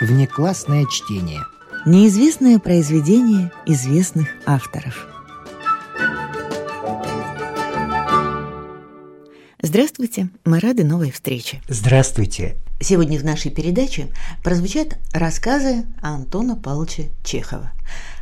внеклассное чтение. Неизвестное произведение известных авторов. Здравствуйте, мы рады новой встрече. Здравствуйте. Сегодня в нашей передаче прозвучат рассказы Антона Павловича Чехова.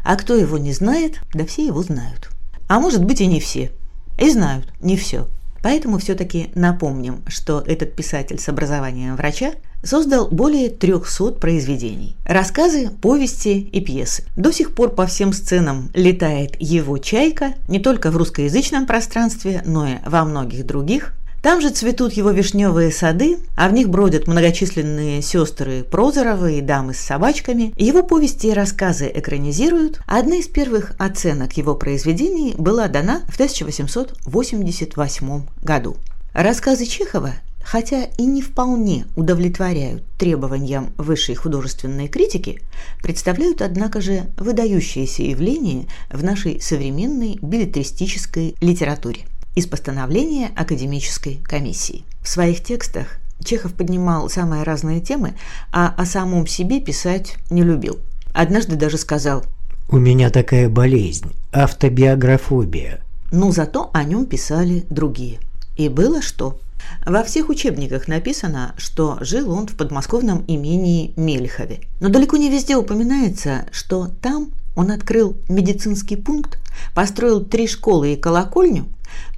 А кто его не знает, да все его знают. А может быть и не все. И знают не все. Поэтому все-таки напомним, что этот писатель с образованием врача создал более 300 произведений. Рассказы, повести и пьесы. До сих пор по всем сценам летает его «Чайка» не только в русскоязычном пространстве, но и во многих других. Там же цветут его вишневые сады, а в них бродят многочисленные сестры Прозоровы и дамы с собачками. Его повести и рассказы экранизируют. Одна из первых оценок его произведений была дана в 1888 году. Рассказы Чехова хотя и не вполне удовлетворяют требованиям высшей художественной критики, представляют, однако же, выдающееся явление в нашей современной билетристической литературе из постановления Академической комиссии. В своих текстах Чехов поднимал самые разные темы, а о самом себе писать не любил. Однажды даже сказал «У меня такая болезнь – автобиографобия». Но зато о нем писали другие. И было что – во всех учебниках написано, что жил он в подмосковном имении Мельхове. Но далеко не везде упоминается, что там он открыл медицинский пункт, построил три школы и колокольню,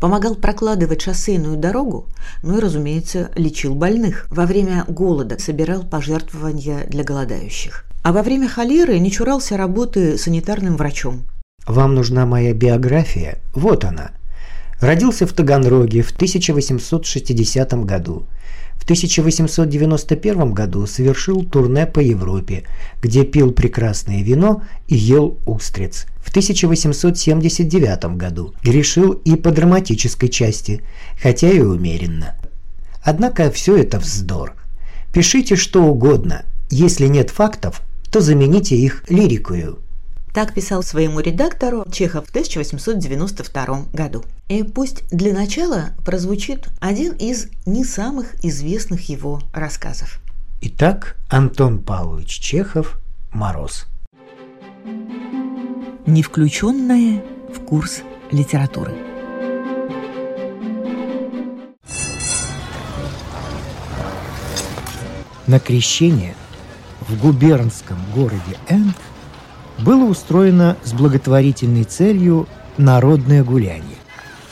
помогал прокладывать шоссейную дорогу, ну и, разумеется, лечил больных. Во время голода собирал пожертвования для голодающих. А во время холеры не чурался работы санитарным врачом. «Вам нужна моя биография? Вот она», Родился в Таганроге в 1860 году. В 1891 году совершил турне по Европе, где пил прекрасное вино и ел устриц. В 1879 году грешил и по драматической части, хотя и умеренно. Однако все это вздор. Пишите что угодно. Если нет фактов, то замените их лирикою. Так писал своему редактору Чехов в 1892 году. И пусть для начала прозвучит один из не самых известных его рассказов. Итак, Антон Павлович Чехов «Мороз». Не включенная в курс литературы. На крещение в губернском городе Энт было устроено с благотворительной целью народное гуляние.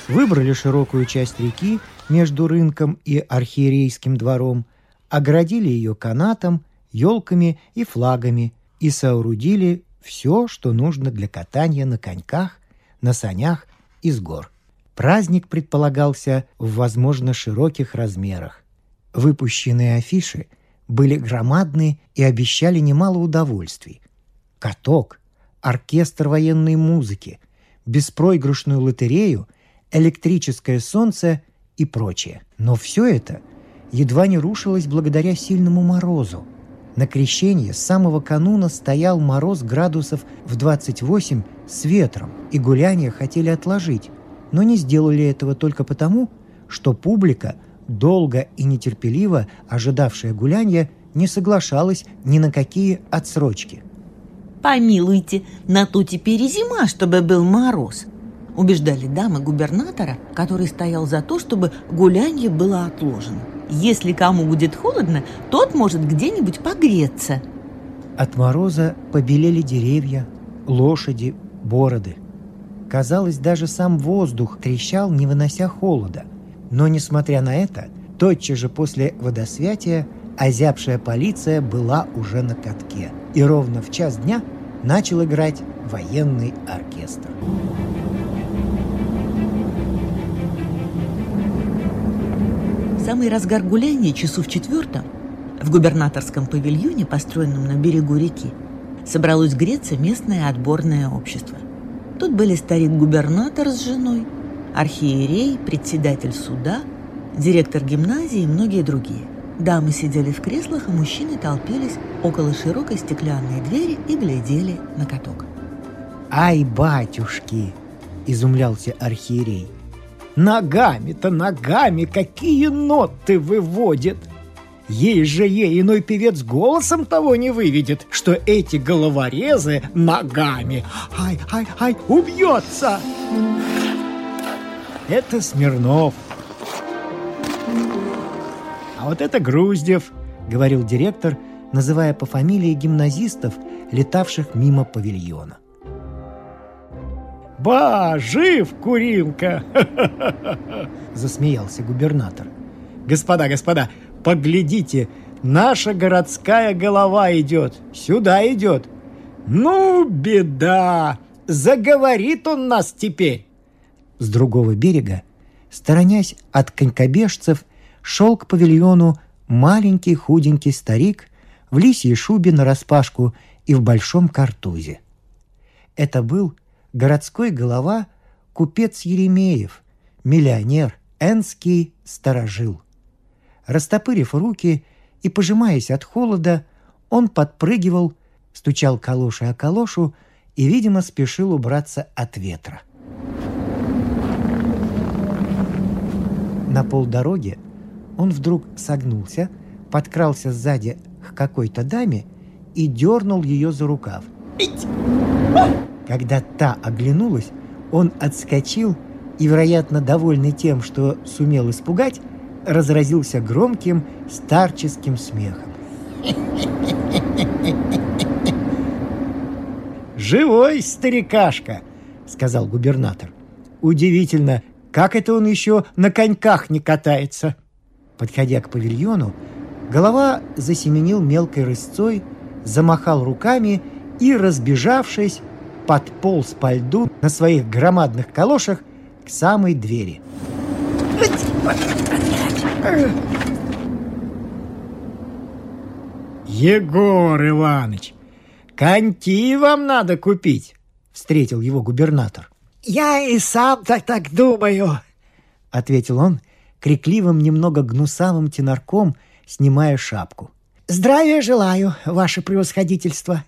Выбрали широкую часть реки между рынком и архиерейским двором, оградили ее канатом, елками и флагами и соорудили все, что нужно для катания на коньках, на санях из гор. Праздник предполагался в, возможно, широких размерах. Выпущенные афиши были громадные и обещали немало удовольствий. Каток, оркестр военной музыки, беспроигрышную лотерею, электрическое солнце и прочее. Но все это едва не рушилось благодаря сильному морозу. На крещение с самого кануна стоял мороз градусов в 28 с ветром, и гуляние хотели отложить, но не сделали этого только потому, что публика, долго и нетерпеливо ожидавшая гуляния, не соглашалась ни на какие отсрочки. Помилуйте, на то теперь и зима, чтобы был мороз. Убеждали дамы губернатора, который стоял за то, чтобы гулянье было отложено. Если кому будет холодно, тот может где-нибудь погреться. От мороза побелели деревья, лошади, бороды. Казалось, даже сам воздух трещал, не вынося холода. Но, несмотря на это, тотчас же после водосвятия озябшая полиция была уже на катке. И ровно в час дня начал играть военный оркестр. В самый разгар гуляния часу в четвертом в губернаторском павильоне, построенном на берегу реки, собралось греться местное отборное общество. Тут были старик-губернатор с женой, архиерей, председатель суда, директор гимназии и многие другие – Дамы сидели в креслах, а мужчины толпились около широкой стеклянной двери и глядели на каток. «Ай, батюшки!» – изумлялся архиерей. «Ногами-то, ногами какие ноты выводит! Есть же ей иной певец голосом того не выведет, что эти головорезы ногами. Ай, ай, ай, убьется! Это Смирнов. А вот это Груздев, говорил директор, называя по фамилии гимназистов, летавших мимо павильона. «Ба, жив, Курилка!» Засмеялся губернатор. «Господа, господа, поглядите, наша городская голова идет, сюда идет. Ну, беда, заговорит он нас теперь!» С другого берега, сторонясь от конькобежцев, шел к павильону маленький худенький старик в лисьей шубе нараспашку и в большом картузе. Это был городской голова купец Еремеев, миллионер, энский сторожил. Растопырив руки и пожимаясь от холода, он подпрыгивал, стучал калоши о калошу и, видимо, спешил убраться от ветра. На полдороге он вдруг согнулся, подкрался сзади к какой-то даме и дернул ее за рукав. Когда та оглянулась, он отскочил и, вероятно, довольный тем, что сумел испугать, разразился громким старческим смехом. «Живой старикашка!» — сказал губернатор. «Удивительно, как это он еще на коньках не катается?» Подходя к павильону, голова засеменил мелкой рысцой, замахал руками и, разбежавшись, подполз по льду на своих громадных калошах к самой двери. «Егор Иванович, коньки вам надо купить!» — встретил его губернатор. «Я и сам так так думаю», — ответил он крикливым, немного гнусавым тенорком, снимая шапку. «Здравия желаю, ваше превосходительство!»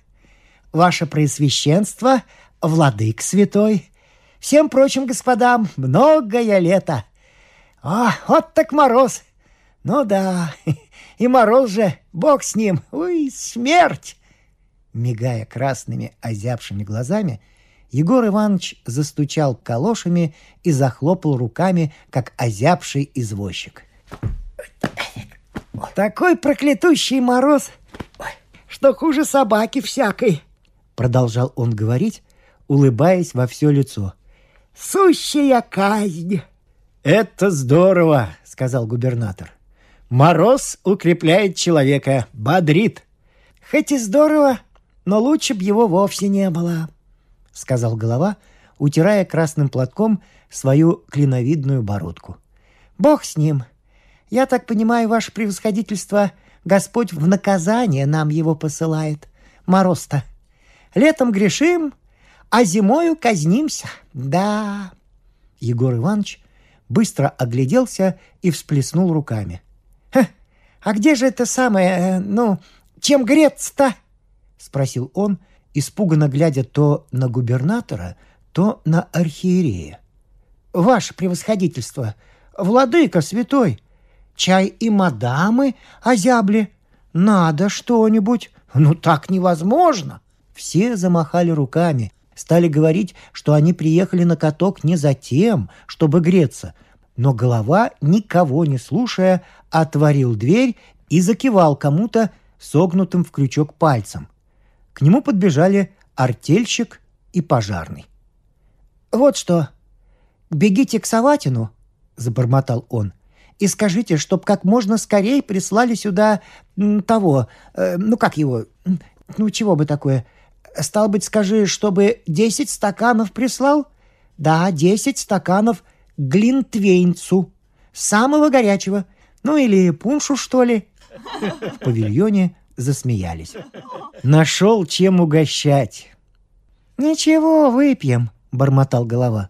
ваше Преосвященство, Владык Святой, всем прочим господам многое лето. А, вот так мороз! Ну да, и мороз же, бог с ним, ой, смерть!» Мигая красными озябшими глазами, Егор Иванович застучал калошами и захлопал руками, как озябший извозчик. «Такой проклятущий мороз, что хуже собаки всякой!» продолжал он говорить, улыбаясь во все лицо. «Сущая казнь!» «Это здорово!» — сказал губернатор. «Мороз укрепляет человека, бодрит!» «Хоть и здорово, но лучше б его вовсе не было!» — сказал голова, утирая красным платком свою клиновидную бородку. «Бог с ним! Я так понимаю, ваше превосходительство, Господь в наказание нам его посылает. Мороз-то!» Летом грешим, а зимою казнимся. Да. Егор Иванович быстро огляделся и всплеснул руками. «А где же это самое, э, ну, чем греться-то?» — спросил он, испуганно глядя то на губернатора, то на архиерея. «Ваше превосходительство, владыка святой, чай и мадамы озябли. Надо что-нибудь, ну так невозможно!» Все замахали руками, стали говорить, что они приехали на каток не за тем, чтобы греться. Но голова, никого не слушая, отворил дверь и закивал кому-то согнутым в крючок пальцем. К нему подбежали артельщик и пожарный. «Вот что, бегите к Саватину», — забормотал он, «и скажите, чтоб как можно скорее прислали сюда того, э, ну как его, ну чего бы такое, Стал быть, скажи, чтобы десять стаканов прислал? Да, десять стаканов глинтвейнцу. Самого горячего. Ну или пуншу, что ли. В павильоне засмеялись. Нашел чем угощать. «Ничего, выпьем», — бормотал голова.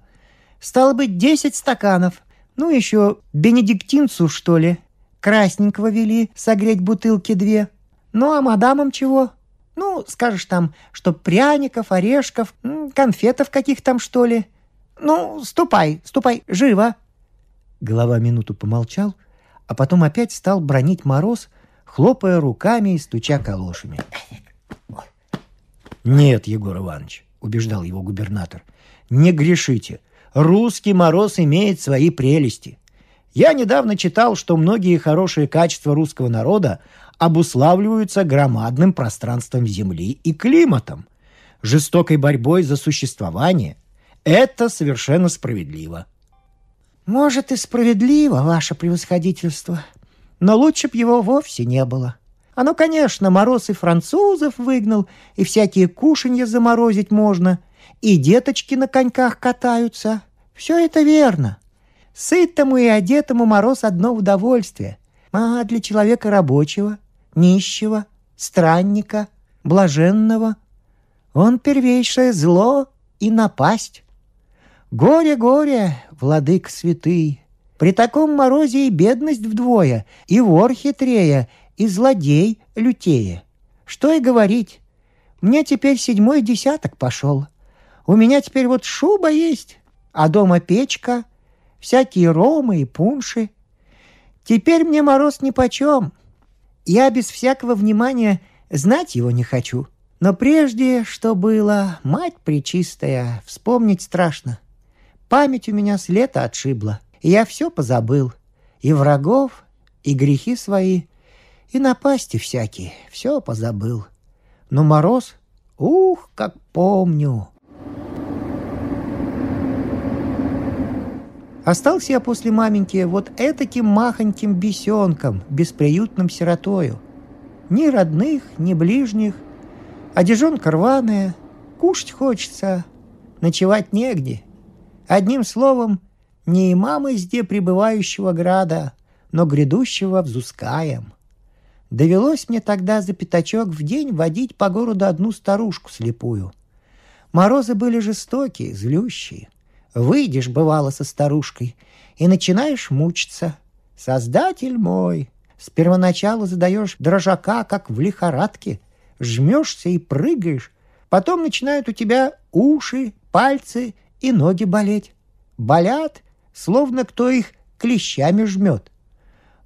«Стало быть, десять стаканов. Ну, еще бенедиктинцу, что ли. Красненького вели согреть бутылки две. Ну, а мадамам чего?» Ну, скажешь там, что пряников, орешков, конфетов каких там, что ли. Ну, ступай, ступай, живо!» Голова минуту помолчал, а потом опять стал бронить мороз, хлопая руками и стуча калошами. «Нет, Егор Иванович», — убеждал его губернатор, — «не грешите. Русский мороз имеет свои прелести. Я недавно читал, что многие хорошие качества русского народа обуславливаются громадным пространством земли и климатом, жестокой борьбой за существование. Это совершенно справедливо. Может, и справедливо, ваше превосходительство, но лучше б его вовсе не было. Ну, конечно, мороз и французов выгнал, и всякие кушанья заморозить можно, и деточки на коньках катаются. Все это верно. Сытому и одетому мороз одно удовольствие. А для человека рабочего, нищего, странника, блаженного он первейшее зло и напасть. Горе, горе, владык святый, при таком морозе и бедность вдвое, и вор хитрее, и злодей лютее. Что и говорить, мне теперь седьмой десяток пошел. У меня теперь вот шуба есть, а дома печка, всякие ромы и пунши. Теперь мне мороз нипочем. Я без всякого внимания знать его не хочу. Но прежде, что было, мать пречистая, вспомнить страшно. Память у меня с лета отшибла, я все позабыл. И врагов, и грехи свои, и напасти всякие, все позабыл. Но мороз, ух, как помню. Остался я после маменьки вот этаким махоньким бесенком, бесприютным сиротою. Ни родных, ни ближних, одежонка рваная, кушать хочется, ночевать негде. Одним словом, не имам из где пребывающего града, но грядущего взускаем. Довелось мне тогда за пятачок в день водить по городу одну старушку слепую. Морозы были жестокие, злющие. Выйдешь, бывало, со старушкой, и начинаешь мучиться. Создатель мой, с первоначала задаешь дрожака, как в лихорадке, жмешься и прыгаешь, потом начинают у тебя уши, пальцы и ноги болеть. Болят, словно кто их клещами жмет.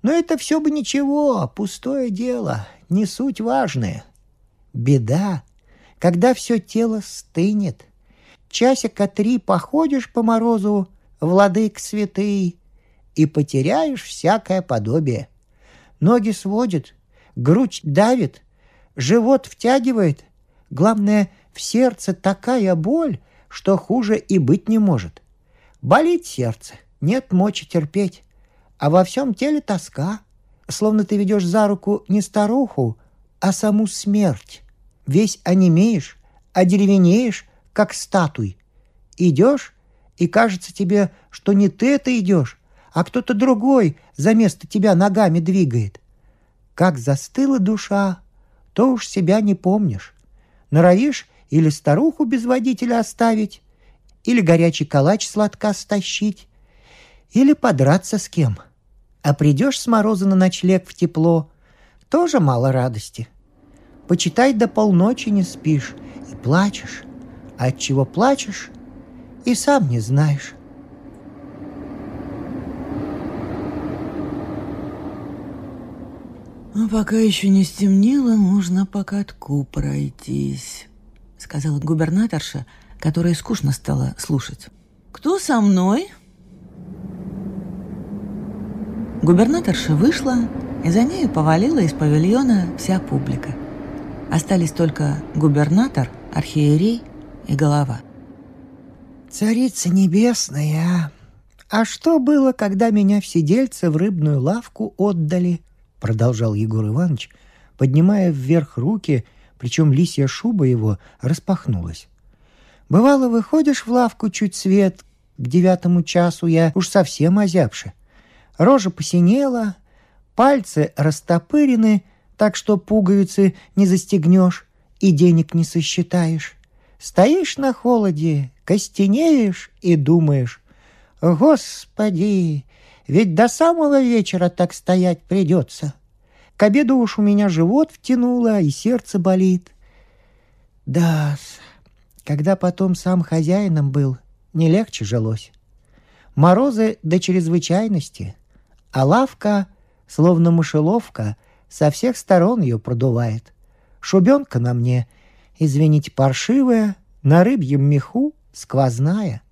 Но это все бы ничего, пустое дело, не суть важная. Беда, когда все тело стынет. Часика три походишь по морозу, владык святый, и потеряешь всякое подобие. Ноги сводит, грудь давит, живот втягивает. Главное, в сердце такая боль, что хуже и быть не может. Болит сердце, нет мочи терпеть а во всем теле тоска, словно ты ведешь за руку не старуху, а саму смерть. Весь онемеешь, одеревенеешь, как статуй. Идешь, и кажется тебе, что не ты это идешь, а кто-то другой за место тебя ногами двигает. Как застыла душа, то уж себя не помнишь. Норовишь или старуху без водителя оставить, или горячий калач сладка стащить, или подраться с кем. А придешь с мороза на ночлег в тепло, тоже мало радости. Почитай, до полночи не спишь и плачешь. А от чего плачешь, и сам не знаешь. «А пока еще не стемнело, можно по катку пройтись», — сказала губернаторша, которая скучно стала слушать. «Кто со мной?» Губернаторша вышла, и за нею повалила из павильона вся публика. Остались только губернатор, архиерей и голова. «Царица небесная, а что было, когда меня в в рыбную лавку отдали?» Продолжал Егор Иванович, поднимая вверх руки, причем лисья шуба его распахнулась. «Бывало, выходишь в лавку чуть свет, к девятому часу я уж совсем озябши. Рожа посинела, пальцы растопырены, так что пуговицы не застегнешь и денег не сосчитаешь. Стоишь на холоде, костенеешь и думаешь, «Господи, ведь до самого вечера так стоять придется. К обеду уж у меня живот втянуло и сердце болит». Да, когда потом сам хозяином был, не легче жилось. Морозы до чрезвычайности — а лавка, словно мышеловка, со всех сторон ее продувает. Шубенка на мне, извините, паршивая, на рыбьем меху сквозная.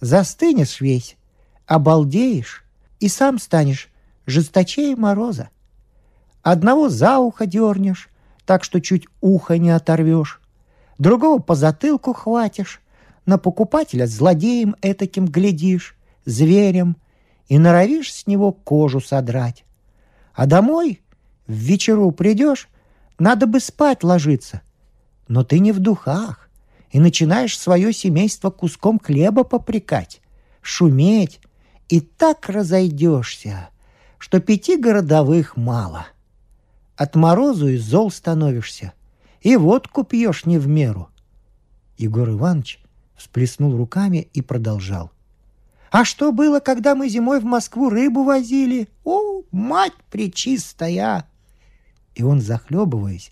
Застынешь весь, обалдеешь и сам станешь жесточее мороза. Одного за ухо дернешь, так что чуть ухо не оторвешь, другого по затылку хватишь, на покупателя злодеем этаким глядишь, зверем, и норовишь с него кожу содрать. А домой в вечеру придешь, надо бы спать ложиться. Но ты не в духах, и начинаешь свое семейство куском хлеба попрекать, шуметь, и так разойдешься, что пяти городовых мало. От морозу и зол становишься, и водку пьешь не в меру. Егор Иванович всплеснул руками и продолжал. А что было, когда мы зимой в Москву рыбу возили? О, мать пречистая! И он, захлебываясь,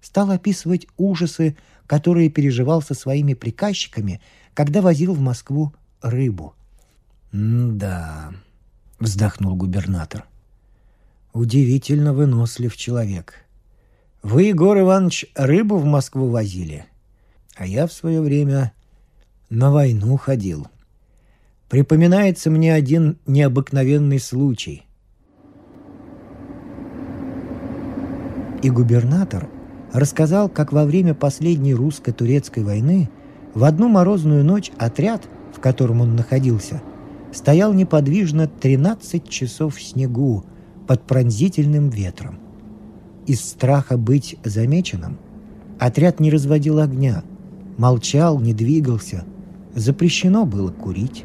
стал описывать ужасы, которые переживал со своими приказчиками, когда возил в Москву рыбу. «Да», — вздохнул губернатор. «Удивительно вынослив человек. Вы, Егор Иванович, рыбу в Москву возили, а я в свое время на войну ходил. Припоминается мне один необыкновенный случай. И губернатор рассказал, как во время последней русско-турецкой войны в одну морозную ночь отряд, в котором он находился, стоял неподвижно 13 часов в снегу под пронзительным ветром. Из страха быть замеченным отряд не разводил огня, молчал, не двигался. Запрещено было курить.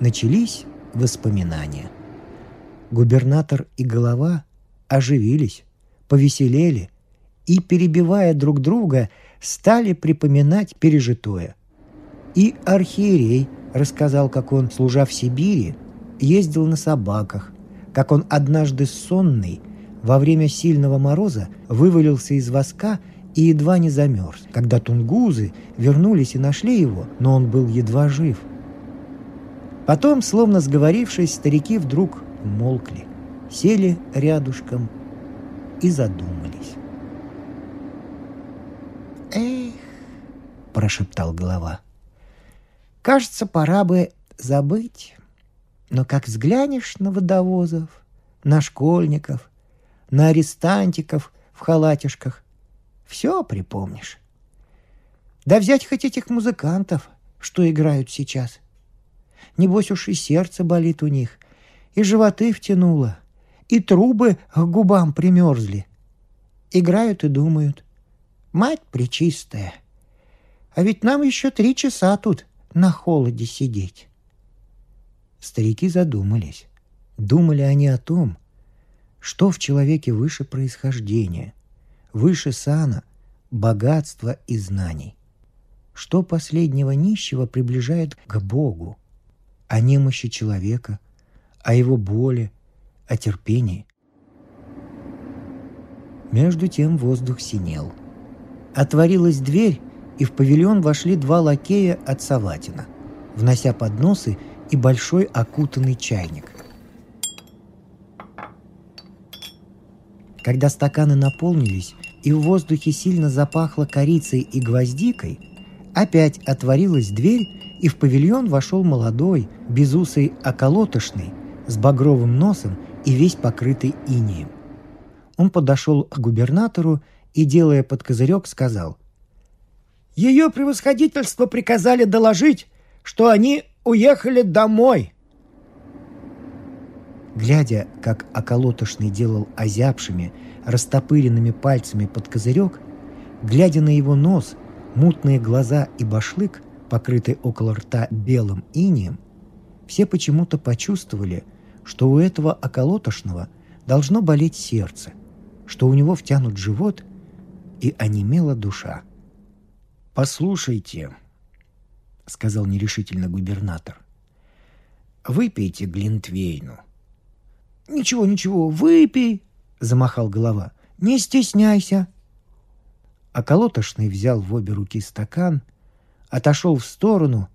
начались воспоминания. Губернатор и голова оживились, повеселели и, перебивая друг друга, стали припоминать пережитое. И архиерей рассказал, как он, служа в Сибири, ездил на собаках, как он однажды сонный во время сильного мороза вывалился из воска и едва не замерз, когда тунгузы вернулись и нашли его, но он был едва жив – Потом, словно сговорившись, старики вдруг умолкли, сели рядышком и задумались. «Эх!» – прошептал голова. «Кажется, пора бы забыть. Но как взглянешь на водовозов, на школьников, на арестантиков в халатишках, все припомнишь. Да взять хоть этих музыкантов, что играют сейчас – Небось уж и сердце болит у них, и животы втянуло, и трубы к губам примерзли. Играют и думают. Мать пречистая. А ведь нам еще три часа тут на холоде сидеть. Старики задумались. Думали они о том, что в человеке выше происхождения, выше сана, богатства и знаний. Что последнего нищего приближает к Богу – о немощи человека, о его боли, о терпении. Между тем воздух синел. Отворилась дверь, и в павильон вошли два лакея от Саватина, внося подносы и большой окутанный чайник. Когда стаканы наполнились, и в воздухе сильно запахло корицей и гвоздикой, опять отворилась дверь, и в павильон вошел молодой, безусый околотошный, с багровым носом и весь покрытый инием. Он подошел к губернатору и, делая под козырек, сказал «Ее превосходительство приказали доложить, что они уехали домой». Глядя, как околотошный делал озябшими, растопыренными пальцами под козырек, глядя на его нос, мутные глаза и башлык, покрытый около рта белым инием, все почему-то почувствовали, что у этого околотошного должно болеть сердце, что у него втянут живот и онемела душа. «Послушайте», — сказал нерешительно губернатор, — «выпейте Глинтвейну». «Ничего, ничего, выпей», — замахал голова. «Не стесняйся». Околотошный взял в обе руки стакан — отошел в сторону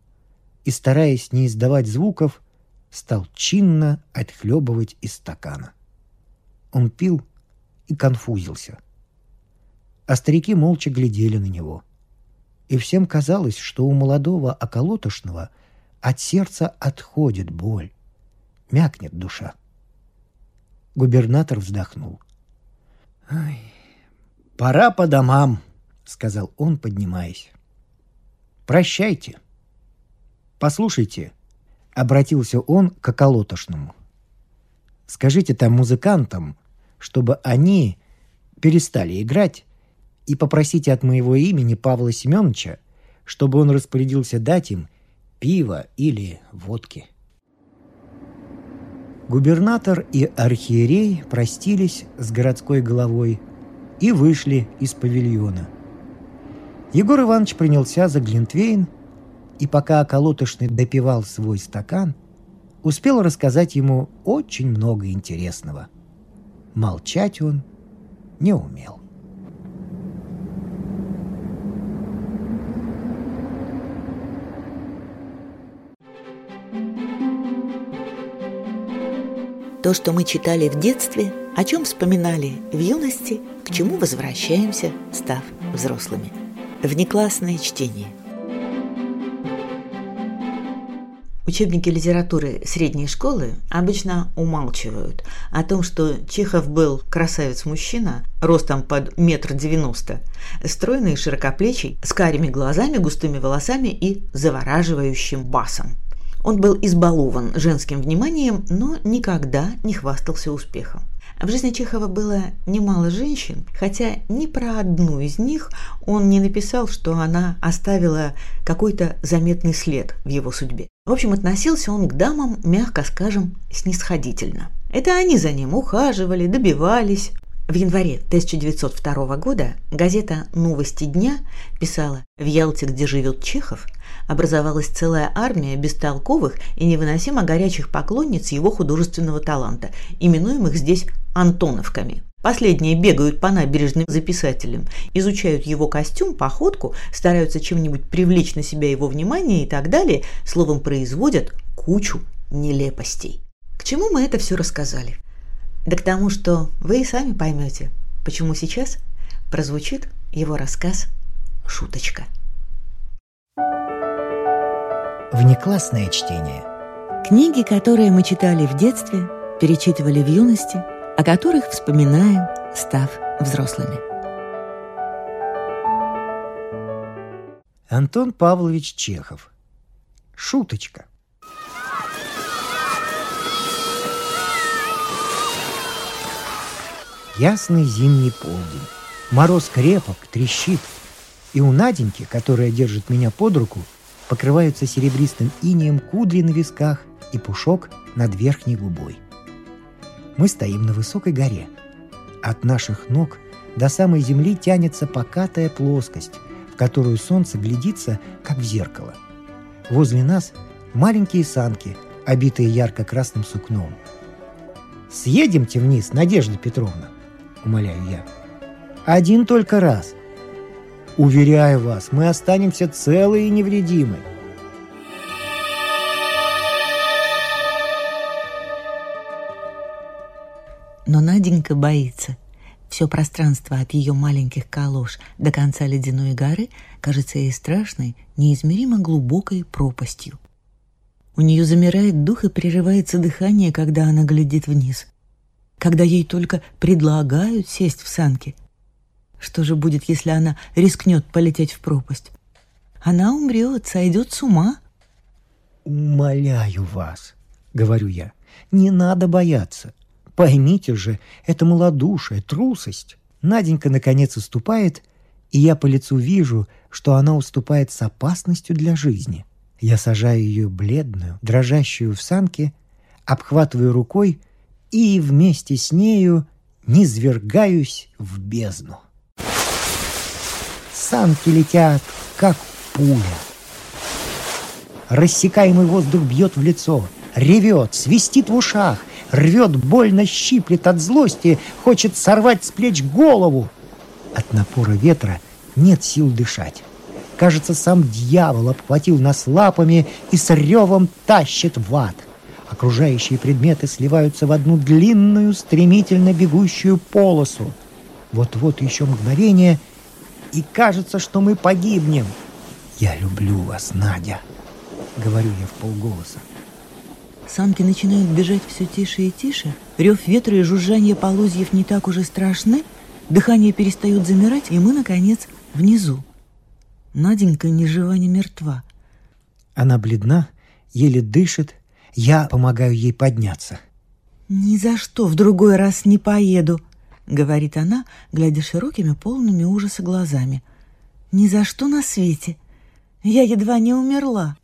и, стараясь не издавать звуков, стал чинно отхлебывать из стакана. Он пил и конфузился. А старики молча глядели на него. И всем казалось, что у молодого околотошного от сердца отходит боль, мякнет душа. Губернатор вздохнул. «Ай, пора по домам», — сказал он, поднимаясь. «Прощайте». «Послушайте», — обратился он к околотошному. «Скажите там музыкантам, чтобы они перестали играть, и попросите от моего имени Павла Семеновича, чтобы он распорядился дать им пиво или водки». Губернатор и архиерей простились с городской головой и вышли из павильона. Егор Иванович принялся за Глинтвейн – и пока околотошный допивал свой стакан, успел рассказать ему очень много интересного. Молчать он не умел. То, что мы читали в детстве, о чем вспоминали в юности, к чему возвращаемся, став взрослыми. Внеклассное чтение – Учебники литературы средней школы обычно умалчивают о том, что Чехов был красавец-мужчина, ростом под метр девяносто, стройный и широкоплечий, с карими глазами, густыми волосами и завораживающим басом. Он был избалован женским вниманием, но никогда не хвастался успехом. В жизни Чехова было немало женщин, хотя ни про одну из них он не написал, что она оставила какой-то заметный след в его судьбе. В общем, относился он к дамам, мягко скажем, снисходительно. Это они за ним ухаживали, добивались. В январе 1902 года газета «Новости дня» писала «В Ялте, где живет Чехов, образовалась целая армия бестолковых и невыносимо горячих поклонниц его художественного таланта, именуемых здесь «антоновками». Последние бегают по набережным за писателем, изучают его костюм, походку, стараются чем-нибудь привлечь на себя его внимание и так далее, словом, производят кучу нелепостей. К чему мы это все рассказали? Да к тому, что вы и сами поймете, почему сейчас прозвучит его рассказ «Шуточка». Внеклассное чтение. Книги, которые мы читали в детстве, перечитывали в юности – о которых вспоминаем, став взрослыми. Антон Павлович Чехов. Шуточка. Ясный зимний полдень. Мороз крепок, трещит. И у Наденьки, которая держит меня под руку, покрываются серебристым инеем кудри на висках и пушок над верхней губой. Мы стоим на высокой горе. От наших ног до самой земли тянется покатая плоскость, в которую солнце глядится, как в зеркало. Возле нас маленькие санки, обитые ярко-красным сукном. «Съедемте вниз, Надежда Петровна», — умоляю я. «Один только раз. Уверяю вас, мы останемся целы и невредимы». Но Наденька боится. Все пространство от ее маленьких калош до конца ледяной горы кажется ей страшной, неизмеримо глубокой пропастью. У нее замирает дух и прерывается дыхание, когда она глядит вниз. Когда ей только предлагают сесть в санки. Что же будет, если она рискнет полететь в пропасть? Она умрет, сойдет с ума. «Умоляю вас», — говорю я, — «не надо бояться. Поймите же, это малодушие, трусость. Наденька наконец уступает, и я по лицу вижу, что она уступает с опасностью для жизни. Я сажаю ее бледную, дрожащую в санке, обхватываю рукой и вместе с нею низвергаюсь в бездну. Санки летят, как пуля. Рассекаемый воздух бьет в лицо, ревет, свистит в ушах, рвет больно, щиплет от злости, хочет сорвать с плеч голову. От напора ветра нет сил дышать. Кажется, сам дьявол обхватил нас лапами и с ревом тащит в ад. Окружающие предметы сливаются в одну длинную, стремительно бегущую полосу. Вот-вот еще мгновение, и кажется, что мы погибнем. «Я люблю вас, Надя», — говорю я в полголоса. Самки начинают бежать все тише и тише. Рев ветра и жужжание полозьев не так уже страшны. Дыхание перестает замирать, и мы, наконец, внизу. Наденька ни жива, ни мертва. Она бледна, еле дышит. Я помогаю ей подняться. «Ни за что в другой раз не поеду», — говорит она, глядя широкими, полными ужаса глазами. «Ни за что на свете. Я едва не умерла».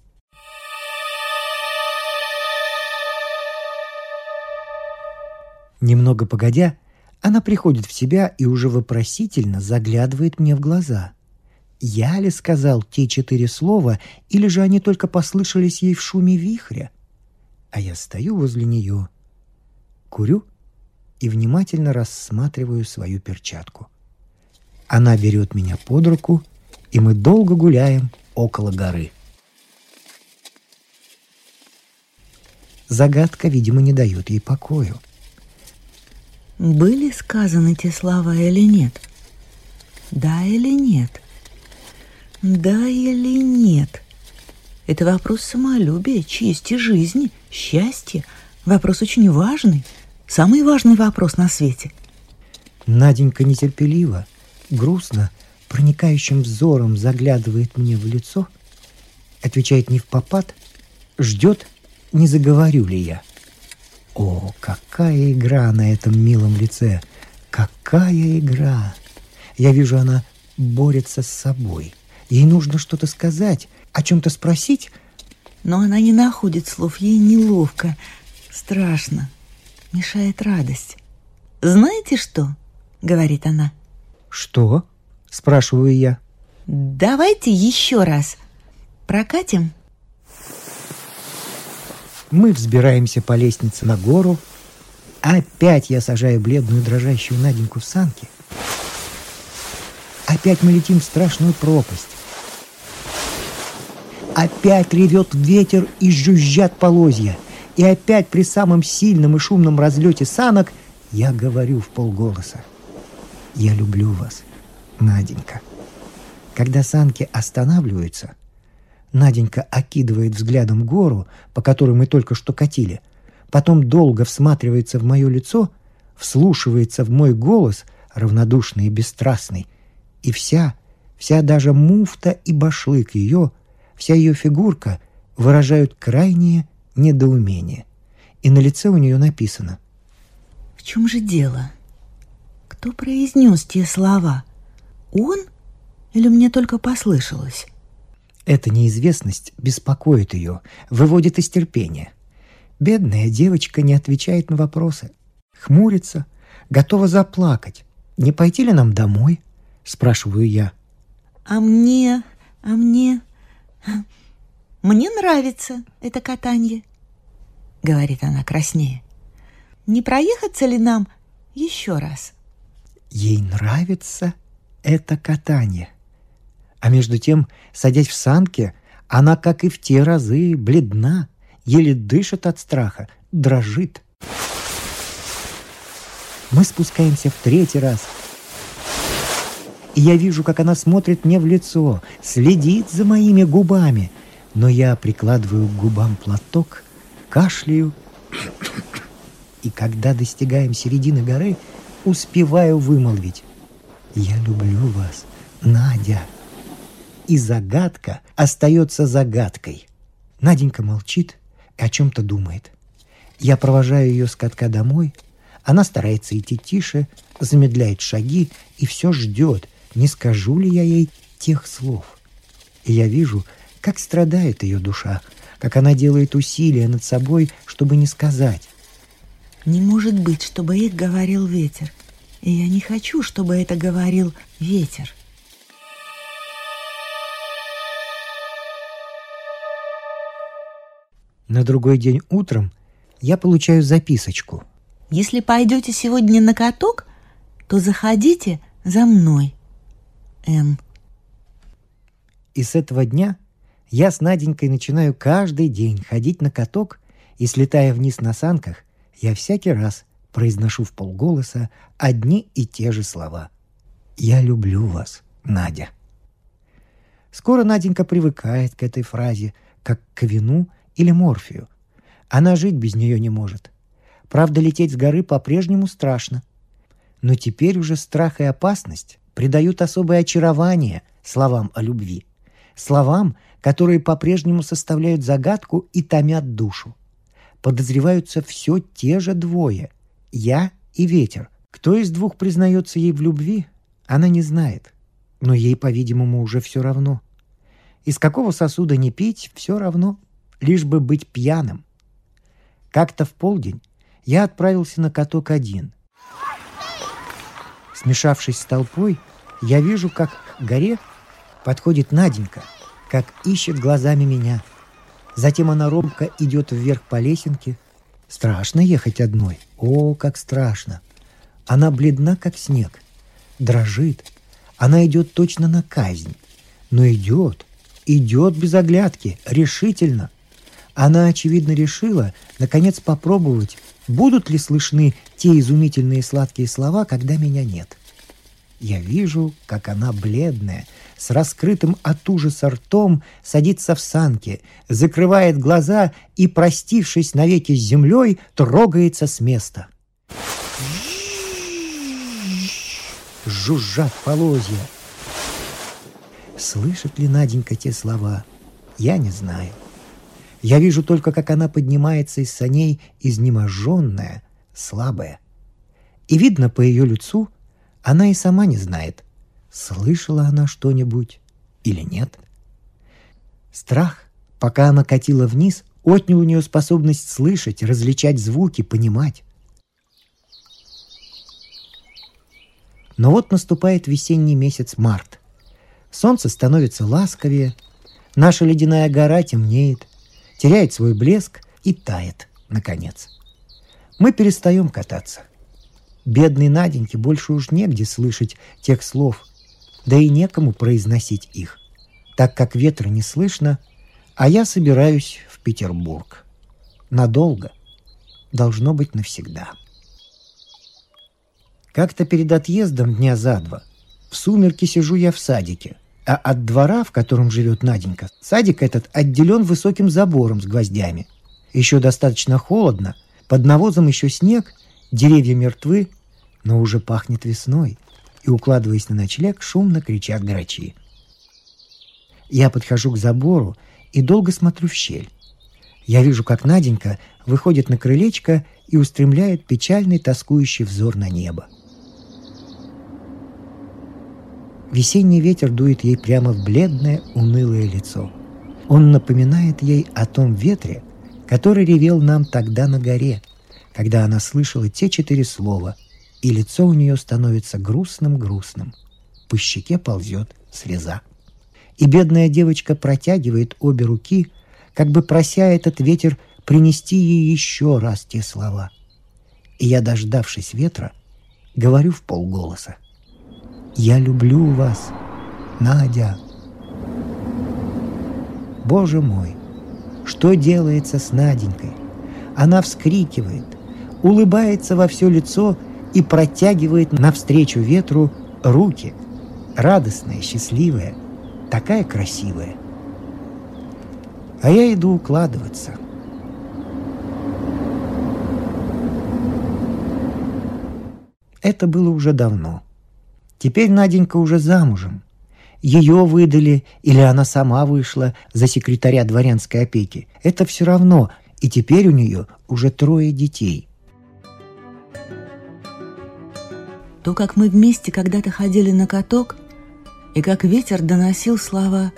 Немного погодя, она приходит в себя и уже вопросительно заглядывает мне в глаза. Я ли сказал те четыре слова, или же они только послышались ей в шуме вихря? А я стою возле нее, курю и внимательно рассматриваю свою перчатку. Она берет меня под руку, и мы долго гуляем около горы. Загадка, видимо, не дает ей покою — были сказаны те слова или нет? Да или нет? Да или нет? Это вопрос самолюбия, чести жизни, счастья. Вопрос очень важный. Самый важный вопрос на свете. Наденька нетерпеливо, грустно, проникающим взором заглядывает мне в лицо, отвечает не в попад, ждет, не заговорю ли я. О, какая игра на этом милом лице! Какая игра! Я вижу, она борется с собой. Ей нужно что-то сказать, о чем-то спросить. Но она не находит слов, ей неловко, страшно, мешает радость. «Знаете что?» — говорит она. «Что?» — спрашиваю я. «Давайте еще раз прокатим мы взбираемся по лестнице на гору. Опять я сажаю бледную дрожащую Наденьку в санки. Опять мы летим в страшную пропасть. Опять ревет ветер и жужжат полозья. И опять при самом сильном и шумном разлете санок я говорю в полголоса. Я люблю вас, Наденька. Когда санки останавливаются, Наденька окидывает взглядом гору, по которой мы только что катили, потом долго всматривается в мое лицо, вслушивается в мой голос, равнодушный и бесстрастный, и вся, вся даже муфта и башлык ее, вся ее фигурка выражают крайнее недоумение. И на лице у нее написано «В чем же дело? Кто произнес те слова? Он или мне только послышалось?» Эта неизвестность беспокоит ее, выводит из терпения. Бедная девочка не отвечает на вопросы, хмурится, готова заплакать. «Не пойти ли нам домой?» – спрашиваю я. «А мне, а мне, мне нравится это катание», – говорит она краснее. «Не проехаться ли нам еще раз?» Ей нравится это катание – а между тем, садясь в санке, она, как и в те разы, бледна, еле дышит от страха, дрожит. Мы спускаемся в третий раз. И я вижу, как она смотрит мне в лицо, следит за моими губами. Но я прикладываю к губам платок, кашляю. И когда достигаем середины горы, успеваю вымолвить. «Я люблю вас, Надя» и загадка остается загадкой. Наденька молчит и о чем-то думает. Я провожаю ее с катка домой. Она старается идти тише, замедляет шаги и все ждет, не скажу ли я ей тех слов. И я вижу, как страдает ее душа, как она делает усилия над собой, чтобы не сказать. Не может быть, чтобы их говорил ветер. И я не хочу, чтобы это говорил ветер. На другой день утром я получаю записочку. Если пойдете сегодня на каток, то заходите за мной. Н. И с этого дня я с Наденькой начинаю каждый день ходить на каток И слетая вниз на санках, я всякий раз произношу в полголоса одни и те же слова. «Я люблю вас, Надя». Скоро Наденька привыкает к этой фразе, как к вину или морфию. Она жить без нее не может. Правда, лететь с горы по-прежнему страшно. Но теперь уже страх и опасность придают особое очарование словам о любви. Словам, которые по-прежнему составляют загадку и томят душу. Подозреваются все те же двое – я и ветер. Кто из двух признается ей в любви, она не знает. Но ей, по-видимому, уже все равно. Из какого сосуда не пить – все равно, лишь бы быть пьяным. Как-то в полдень я отправился на каток один. Смешавшись с толпой, я вижу, как к горе подходит Наденька, как ищет глазами меня. Затем она робко идет вверх по лесенке. Страшно ехать одной. О, как страшно! Она бледна, как снег. Дрожит. Она идет точно на казнь. Но идет. Идет без оглядки, решительно. Она, очевидно, решила, наконец, попробовать, будут ли слышны те изумительные сладкие слова, когда меня нет. Я вижу, как она бледная, с раскрытым от ужаса ртом, садится в санки, закрывает глаза и, простившись навеки с землей, трогается с места. Жужжат полозья. Слышит ли Наденька те слова? Я не знаю. Я вижу только, как она поднимается из саней, изнеможенная, слабая. И видно по ее лицу – она и сама не знает, слышала она что-нибудь или нет. Страх, пока она катила вниз, отнял у нее способность слышать, различать звуки, понимать. Но вот наступает весенний месяц март. Солнце становится ласковее, наша ледяная гора темнеет, теряет свой блеск и тает, наконец. Мы перестаем кататься. Бедной Наденьке больше уж негде слышать тех слов, да и некому произносить их, так как ветра не слышно, а я собираюсь в Петербург. Надолго. Должно быть навсегда. Как-то перед отъездом дня за два в сумерки сижу я в садике, а от двора, в котором живет Наденька, садик этот отделен высоким забором с гвоздями. Еще достаточно холодно, под навозом еще снег, деревья мертвы, но уже пахнет весной, и, укладываясь на ночлег, шумно кричат грачи. Я подхожу к забору и долго смотрю в щель. Я вижу, как Наденька выходит на крылечко и устремляет печальный тоскующий взор на небо. Весенний ветер дует ей прямо в бледное, унылое лицо. Он напоминает ей о том ветре, который ревел нам тогда на горе, когда она слышала те четыре слова – и лицо у нее становится грустным-грустным. По щеке ползет слеза. И бедная девочка протягивает обе руки, как бы прося этот ветер принести ей еще раз те слова. И я, дождавшись ветра, говорю в полголоса. «Я люблю вас, Надя». Боже мой, что делается с Наденькой? Она вскрикивает, улыбается во все лицо – и протягивает навстречу ветру руки, радостная, счастливая, такая красивая. А я иду укладываться. Это было уже давно. Теперь Наденька уже замужем. Ее выдали или она сама вышла за секретаря дворянской опеки. Это все равно, и теперь у нее уже трое детей. То, как мы вместе когда-то ходили на каток, и как ветер доносил слова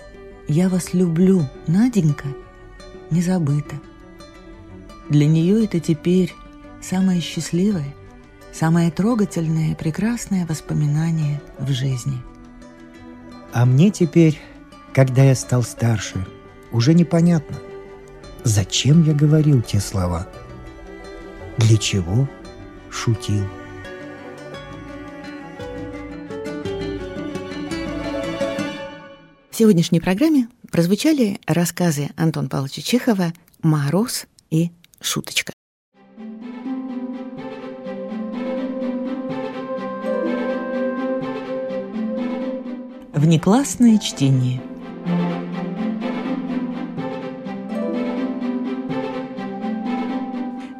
«Я вас люблю, Наденька», не забыто. Для нее это теперь самое счастливое, самое трогательное и прекрасное воспоминание в жизни. А мне теперь, когда я стал старше, уже непонятно, зачем я говорил те слова, для чего шутил. Сегодняшней программе прозвучали рассказы Антона Павловича Чехова «Мороз» и шуточка. Внеклассное чтение.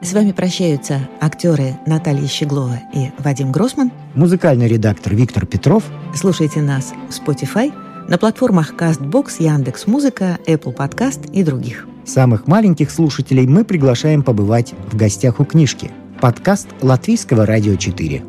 С вами прощаются актеры Наталья Щеглова и Вадим Гросман. Музыкальный редактор Виктор Петров. Слушайте нас в Spotify, на платформах CastBox, Яндекс.Музыка, Apple Podcast и других. Самых маленьких слушателей мы приглашаем побывать в гостях у книжки. Подкаст Латвийского радио 4.